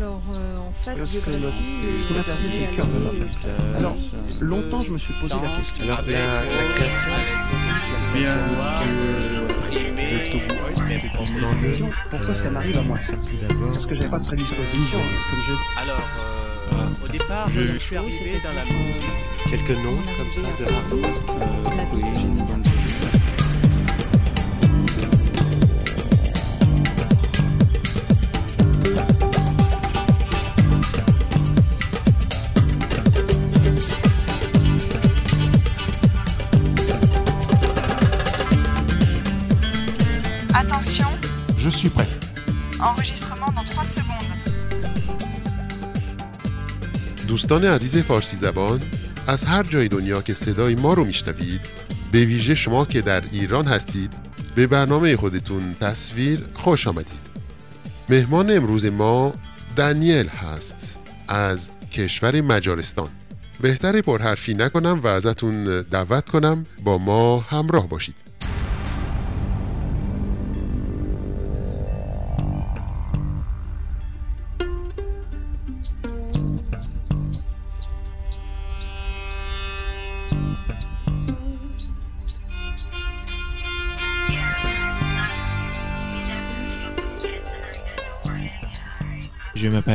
alors euh, en fait, C'est euh, fait, c'est le cœur de l'homme. Alors, longtemps, je me suis posé la question. Alors, la, la création question, pourquoi ça m'arrive à moi ça Parce que j'avais pas de prédisposition, comme je Alors, euh, au départ, Je- je suis arrivé dans la musique. quelques noms comme ça de hard دوستان عزیز فارسی زبان از هر جای دنیا که صدای ما رو میشنوید به ویژه شما که در ایران هستید به برنامه خودتون تصویر خوش آمدید. مهمان امروز ما دانیل هست از کشور مجارستان. بهتر پرحرفی نکنم و ازتون دعوت کنم با ما همراه باشید.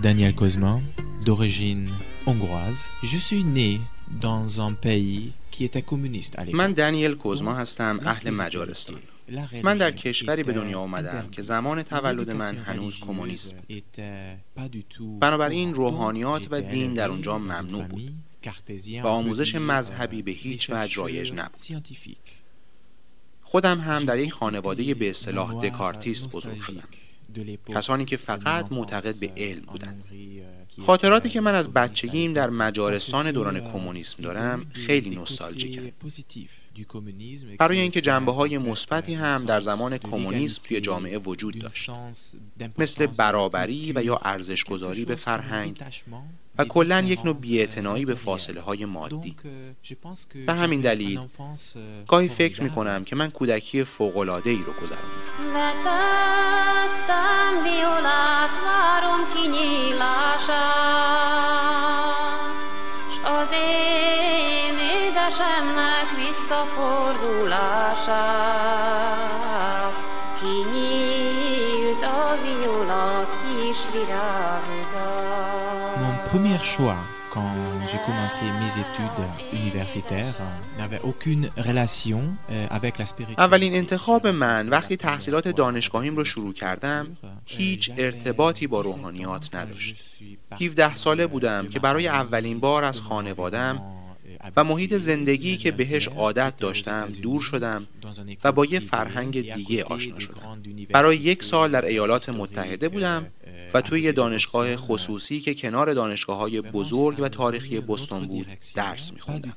Daniel Cosma, d'origine hongroise. Je suis né dans un pays qui était communiste à. من دنیل کوزما هستم اهل مجارستان. من در کشوری به دنیا آمدم که زمان تولد من هنوز کمونیست بود. بنابراین روحانیات و دین در اونجا ممنوع بود. و آموزش مذهبی به هیچ وجه رایج نبود. خودم هم در یک خانواده به اصطلاح دکارتیست بزرگ شدم. کسانی که فقط معتقد به علم بودند. خاطراتی که من از بچگیم در مجارستان دوران کمونیسم دارم خیلی نوستالژیکم. برای اینکه جنبه های مثبتی هم در زمان کمونیسم توی جامعه وجود داشت. مثل برابری و یا ارزش گذاری به فرهنگ. و کلا یک نوع بیاعتنایی به فاصله های مادی. به همین دلیل گاهی فکر می کنم که من کودکی فوق‌العاده‌ای رو گذراندم premier choix quand j'ai commencé mes études universitaires n'avait aucune relation euh, avec la spiritualité. اولین انتخاب من وقتی تحصیلات دانشگاهیم رو شروع کردم هیچ ارتباطی با روحانیات نداشت 17 ساله بودم که برای اولین بار از خانوادم و محیط زندگی که بهش عادت داشتم دور شدم و با یه فرهنگ دیگه آشنا شدم برای یک سال در ایالات متحده بودم و توی یه دانشگاه خصوصی که کنار دانشگاه های بزرگ و تاریخی بستون بود درس میخوندم.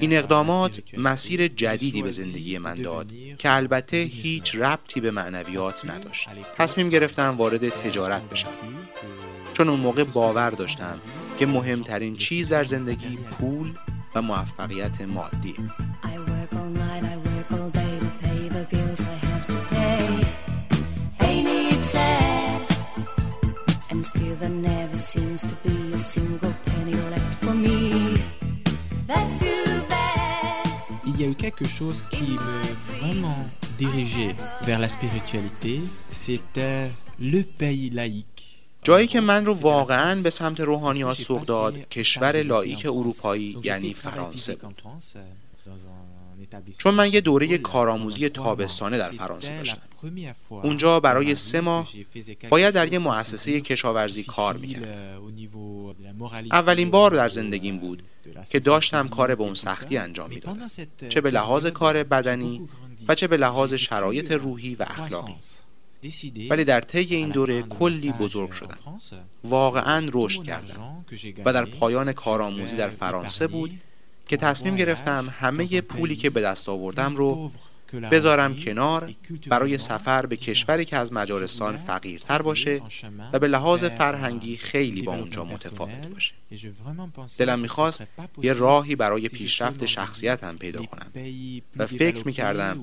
این اقدامات مسیر جدیدی به زندگی من داد که البته هیچ ربطی به معنویات نداشت. تصمیم گرفتم وارد تجارت بشم. چون اون موقع باور داشتم که مهمترین چیز در زندگی پول و موفقیت مادیه be a single penny left for me. That's too bad. Il y a eu quelque chose qui me vraiment dirigeait vers la spiritualité, c'était le pays laïque. جایی که من رو واقعا به سمت روحانیات سوق داد کشور لایک اروپایی یعنی فرانسه بود چون من یه دوره کارآموزی تابستانه در فرانسه داشتم اونجا برای سه ماه باید در یه مؤسسه کشاورزی کار می‌کردم اولین بار در زندگیم بود که داشتم کار به اون سختی انجام می‌دادم. چه به لحاظ کار بدنی و چه به لحاظ شرایط روحی و اخلاقی. ولی در طی این دوره کلی بزرگ شدم. واقعا رشد کردم. و در پایان کارآموزی در فرانسه بود که تصمیم گرفتم همه پولی که به دست آوردم رو بذارم کنار برای سفر به کشوری که از مجارستان فقیرتر باشه و به لحاظ فرهنگی خیلی با اونجا متفاوت باشه. دلم می‌خواست یه راهی برای پیشرفت شخصیتم پیدا کنم. و فکر می‌کردم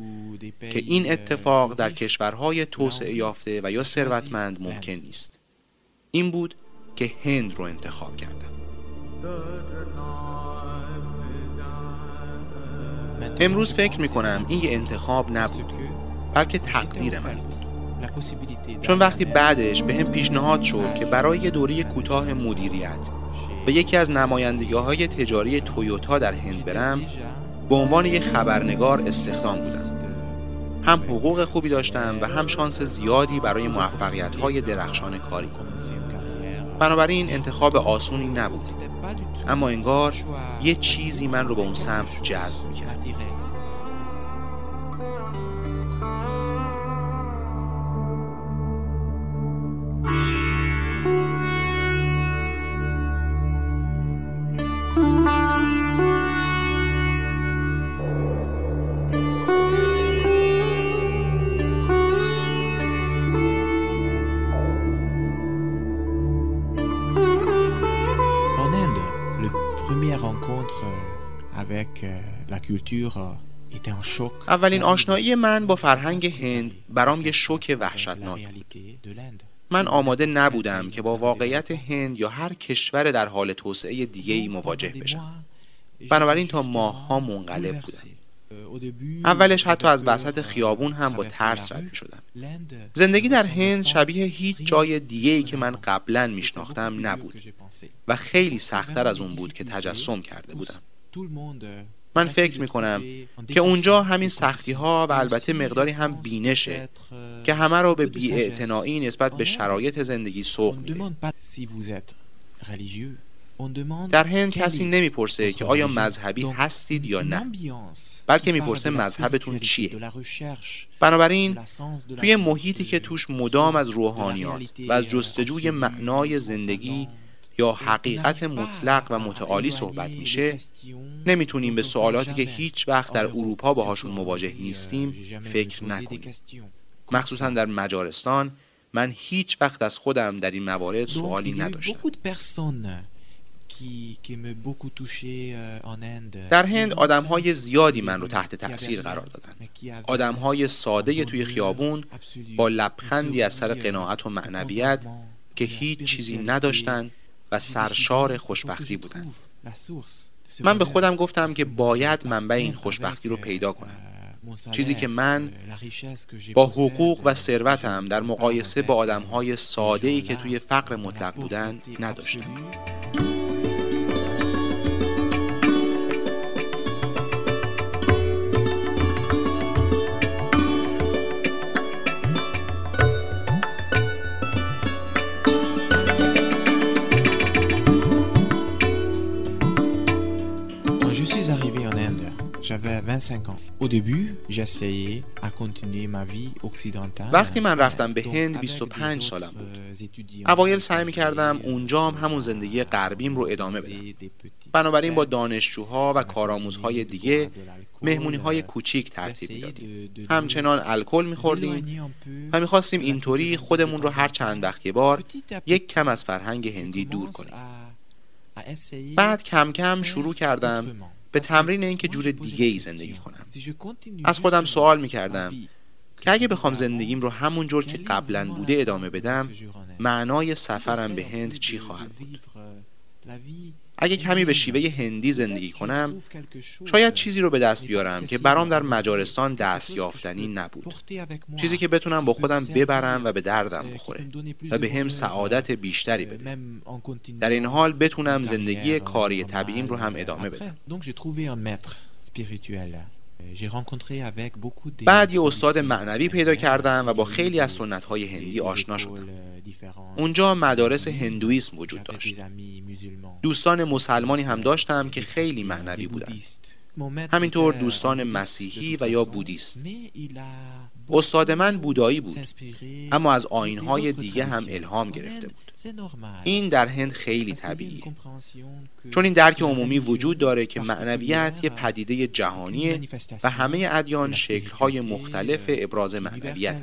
که این اتفاق در کشورهای توسعه یافته و یا ثروتمند ممکن نیست. این بود که هند رو انتخاب کردم. امروز فکر می کنم این یه انتخاب نبود بلکه تقدیر من بود. چون وقتی بعدش به هم پیشنهاد شد که برای یه دوره کوتاه مدیریت به یکی از نمایندگی های تجاری تویوتا در هند برم به عنوان یک خبرنگار استخدام بودم. هم حقوق خوبی داشتم و هم شانس زیادی برای موفقیت های درخشان کاری بنابراین انتخاب آسونی نبود. اما انگار یه چیزی من رو به اون سمت جذب می‌کرد. اولین آشنایی من با فرهنگ هند برام یه شوک وحشتناک بود. من آماده نبودم که با واقعیت هند یا هر کشور در حال توسعه دیگه ای مواجه بشم. بنابراین تا ماهها منقلب بودم. اولش حتی از وسط خیابون هم با ترس رد می شدم زندگی در هند شبیه هیچ جای دیگه ای که من قبلا میشناختم نبود و خیلی سختتر از اون بود که تجسم کرده بودم. من فکر می کنم که اونجا همین سختی ها و البته مقداری هم بینشه که همه رو به بیاعتنایی نسبت به شرایط زندگی سوق میده. در هند کسی نمی‌پرسه که آیا مذهبی هستید یا نه. بلکه می‌پرسه مذهبتون چیه. بنابراین توی محیطی که توش مدام از روحانیات و از جستجوی معنای زندگی یا حقیقت مطلق و متعالی صحبت میشه. نمی‌تونیم به سوالاتی که هیچ وقت در اروپا باهاشون مواجه نیستیم فکر نکنیم. مخصوصا در مجارستان من هیچ وقت از خودم در این موارد سوالی نداشتم. در هند آدم های زیادی من رو تحت تأثیر قرار دادن. آدم های ساده توی خیابون با لبخندی از سر قناعت و معنویت که هیچ چیزی نداشتن و سرشار خوشبختی بودن. من به خودم گفتم که باید منبع این خوشبختی رو پیدا کنم. چیزی که من با حقوق و ثروتم در مقایسه با آدمهای ساده‌ای که توی فقر مطلق بودن نداشتم. 25 ans. Au début, j'essayais à continuer ma vie occidentale. وقتی من رفتم به هند 25 سالم بود. اوایل سعی می کردم اونجا هم همون زندگی غربیم رو ادامه بدم. بنابراین با دانشجوها و کارآموزهای دیگه مهمونی های کوچیک ترتیب می‌دادیم همچنان الکل میخوردیم و می‌خواستیم اینطوری خودمون رو هر چند وقت یه بار یک کم از فرهنگ هندی دور کنیم بعد کم کم شروع کردم به تمرین اینکه جور دیگه ای زندگی کنم. از خودم سوال می‌کردم که اگه بخوام زندگیم رو همون جور که قبلا بوده ادامه بدم معنای سفرم به هند چی خواهد بود؟ اگه کمی به شیوه هندی زندگی کنم شاید چیزی رو به دست بیارم که برام در مجارستان دست یافتنی نبود. چیزی که بتونم با خودم ببرم و به دردم بخوره و به هم سعادت بیشتری بده در این حال بتونم زندگی کاری طبیعیم رو هم ادامه بدم. بعد یه استاد معنوی پیدا کردم و با خیلی از سنت های هندی آشنا شدم. اونجا مدارس هندویسم وجود داشت. دوستان مسلمانی هم داشتم که خیلی معنوی بودند همینطور دوستان مسیحی و یا بودیست. استاد من بودایی بود اما از آینهای دیگه هم الهام گرفته بود. این در هند خیلی طبیعیه. چون این درک عمومی وجود داره که معنویت یه پدیده جهانیه و همه ادیان شکلهای مختلف ابراز معنویت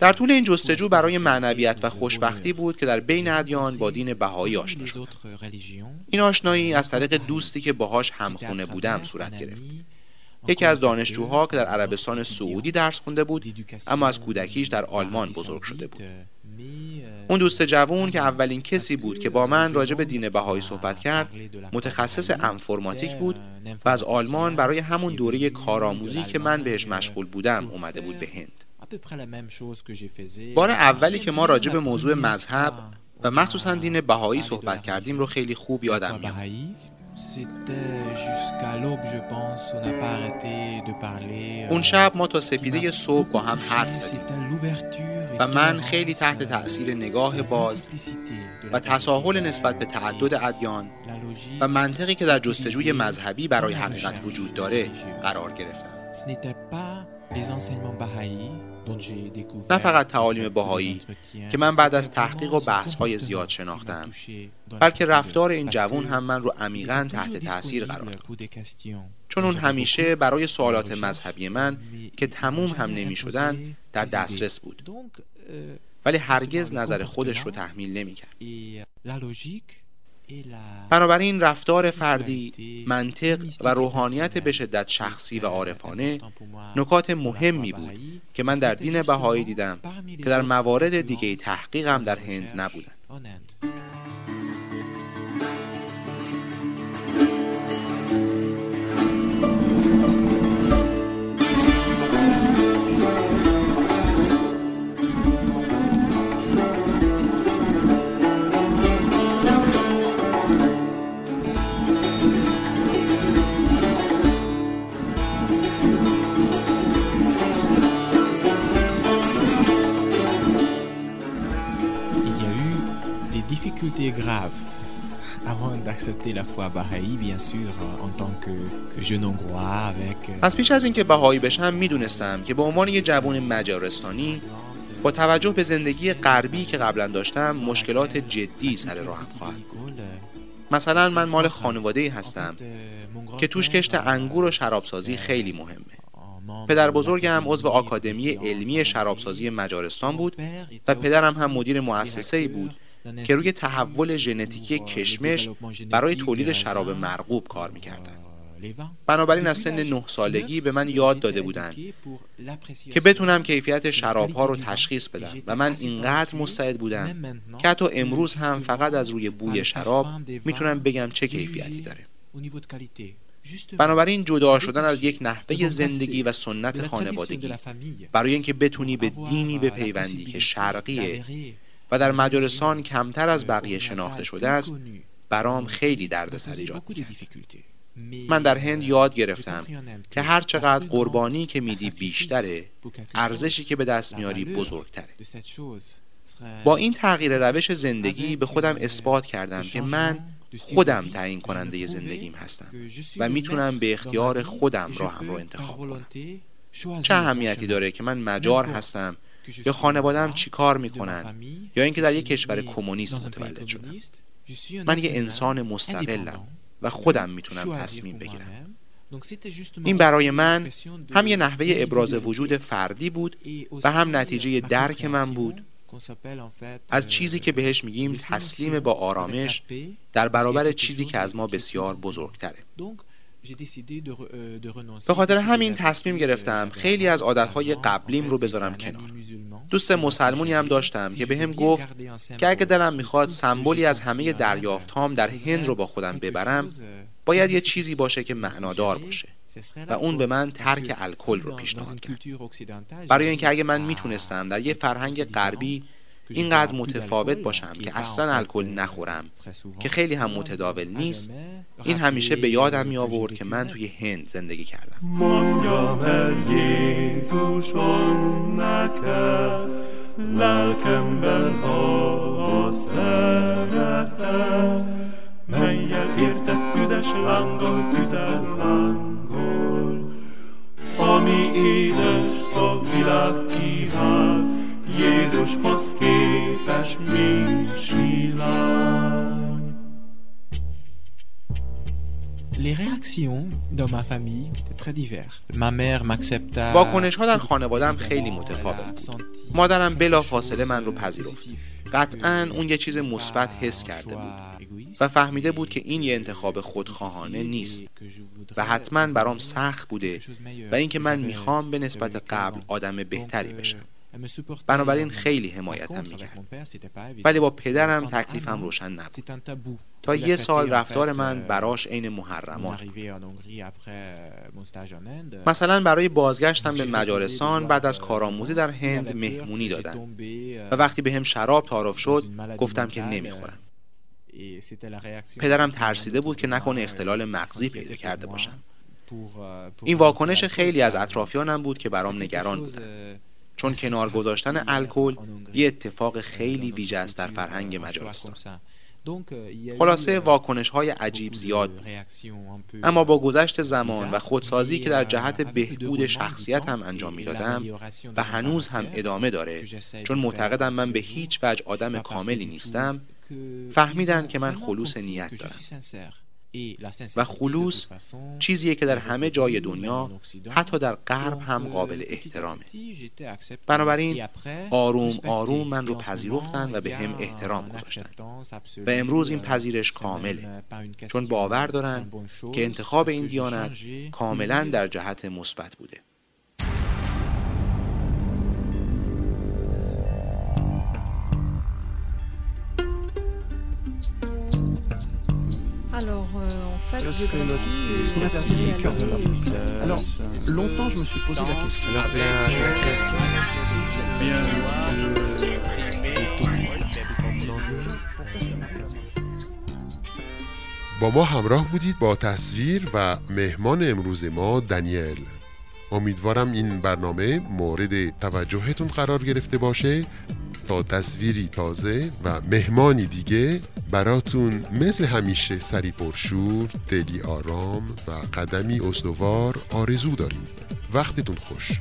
در طول این جستجو برای معنویت و خوشبختی بود که در بین ادیان با دین بهایی آشنا شدم این آشنایی از طریق دوستی که باهاش همخونه بودم صورت گرفت. یکی از دانشجوها که در عربستان سعودی درس خونده بود اما از کودکیش در آلمان بزرگ شده بود. اون دوست جوون که اولین کسی بود که با من راجع به دین بهایی صحبت کرد متخصص انفرماتیک بود و از آلمان برای همون دوره کارآموزی که من بهش مشغول بودم اومده بود به هند. بار اولی که ما راجع به موضوع مذهب و مخصوصا دین بهایی صحبت کردیم رو خیلی خوب یادم میاد. اون شب ما تا سپیده صبح با هم حرف زدیم. و من خیلی تحت تأثیر نگاه باز و تساهل نسبت به تعدد ادیان و منطقی که در جستجوی مذهبی برای حقیقت وجود داره قرار گرفتم. نه فقط تعالیم باهایی که من بعد از تحقیق و بحث‌های زیاد شناختم بلکه رفتار این جوون هم من رو عمیقا تحت تاثیر قرار داد. چون اون همیشه برای سوالات مذهبی من که تموم هم نمی شدن در دسترس بود. ولی هرگز نظر خودش رو تحمیل نمی کرد بنابراین رفتار فردی، منطق و روحانیت به شدت شخصی و عارفانه نکات مهمی بود که من در دین بهایی دیدم که در موارد دیگه تحقیقم در هند نبودن. Avec... از پیش از اینکه بهایی بشم می‌دونستم که به عنوان یه جوان مجارستانی با توجه به زندگی غربی که قبلا داشتم مشکلات جدی سر راهم خواهد مثلا من مال خانواده هستم که توش کشت انگور و شرابسازی خیلی مهمه. پدر بزرگم عضو آکادمی علمی شرابسازی مجارستان بود و پدرم هم مدیر مؤسسه بود که روی تحول ژنتیکی کشمش برای تولید شراب مرغوب کار می‌کردن. بنابراین از سن نه سالگی به من یاد داده بودند که بتونم کیفیت شراب ها رو تشخیص بدم و من اینقدر مستعد بودم که حتی امروز هم فقط از روی بوی شراب می‌تونم بگم چه کیفیتی داره. بنابراین جدا شدن از یک نحوه زندگی و سنت خانوادگی برای اینکه بتونی به دینی بپیوندی که شرقیه و در مجارستان کمتر از بقیه شناخته شده است برام خیلی دردسر ایجاد من در هند یاد گرفتم که هر چقدر قربانی که میدی بیشتره ارزشی که به دست میاری بزرگتره. با این تغییر روش زندگی به خودم اثبات کردم که من خودم تعیین کننده زندگیم هستم و می‌تونم به اختیار خودم راهم رو انتخاب کنم. چه اهمیتی داره که من مجار هستم یا خانوادم چی کار می‌کنن؟ یا اینکه در یک کشور کمونیست متولد شدم من یه انسان مستقلم و خودم می‌تونم تصمیم بگیرم. این برای من هم یه نحوه ابراز وجود فردی بود و هم نتیجه درک من بود. از چیزی که بهش میگیم تسلیم با آرامش در برابر چیزی که از ما بسیار بزرگتره. به خاطر همین تصمیم گرفتم. خیلی از عادتهای قبلیم رو بذارم کنار. دوست مسلمونی هم داشتم که به هم گفت که اگه دلم می‌خواد سمبولی از همه دریافت هام در هند رو با خودم ببرم باید یه چیزی باشه که معنادار باشه و اون به من ترک الکل رو پیشنهاد کرد برای اینکه اگه من می‌تونستم در یه فرهنگ غربی اینقدر متفاوت باشم که اصلا الکل نخورم. که خیلی هم متداول نیست. این همیشه به یادم می آورد که من توی هند زندگی کردم. melyel értett tüzes lánggal tüzel lángol, ami édest a világ kíván, Jézus Les réactions dans ma famille étaient très diverses. Ma mère m'accepta. واکنش ها در خانوادم خیلی متفاوت بود. مادرم بلا فاصله من رو پذیرفت. قطعا اون یه چیز مثبت حس کرده بود و فهمیده بود که این یه انتخاب خودخواهانه نیست و حتما برام سخت بوده و اینکه من می‌خوام به نسبت قبل آدم بهتری بشم. بنابراین خیلی حمایتم می‌کرد. ولی با پدرم تکلیفم روشن نبود. تا یه سال رفتار من براش عین محرمات مثلا برای بازگشتم به مجارستان بعد از کارآموزی در هند مهمونی دادن. و وقتی به هم شراب تعارف شد گفتم که نمی‌خورم. پدرم ترسیده بود که نکنه اختلال مغزی پیدا کرده باشم. این واکنش خیلی از اطرافیانم بود که برام نگران بودن. چون کنار گذاشتن الکل یه اتفاق خیلی ویژه است در فرهنگ مجارستان خلاصه واکنش های عجیب زیاد بود. اما با گذشت زمان و خودسازی که در جهت بهبود شخصیت هم انجام می‌دادم و هنوز هم ادامه داره. چون معتقدم من به هیچ وجه آدم کاملی نیستم. فهمیدن که من خلوص نیت دارم. و خلوص چیزیه که در همه جای دنیا حتی در غرب هم قابل احترامه. بنابراین آروم آروم من رو پذیرفتن و به هم احترام گذاشتن. و امروز این پذیرش کامله. چون باور دارن که انتخاب این دیانت کاملا در جهت مثبت بوده. Alors, euh, en fait, C'est le cœur de l'homme. Alors, longtemps, je me suis posé la question. Alors, la, la با ما همراه بودید با تصویر و مهمان امروز ما دنیل امیدوارم این برنامه مورد توجهتون قرار گرفته باشه تا تصویری تازه و مهمانی دیگه براتون مثل همیشه سری پرشور، دلی آرام و قدمی استوار آرزو داریم. وقتتون خوش.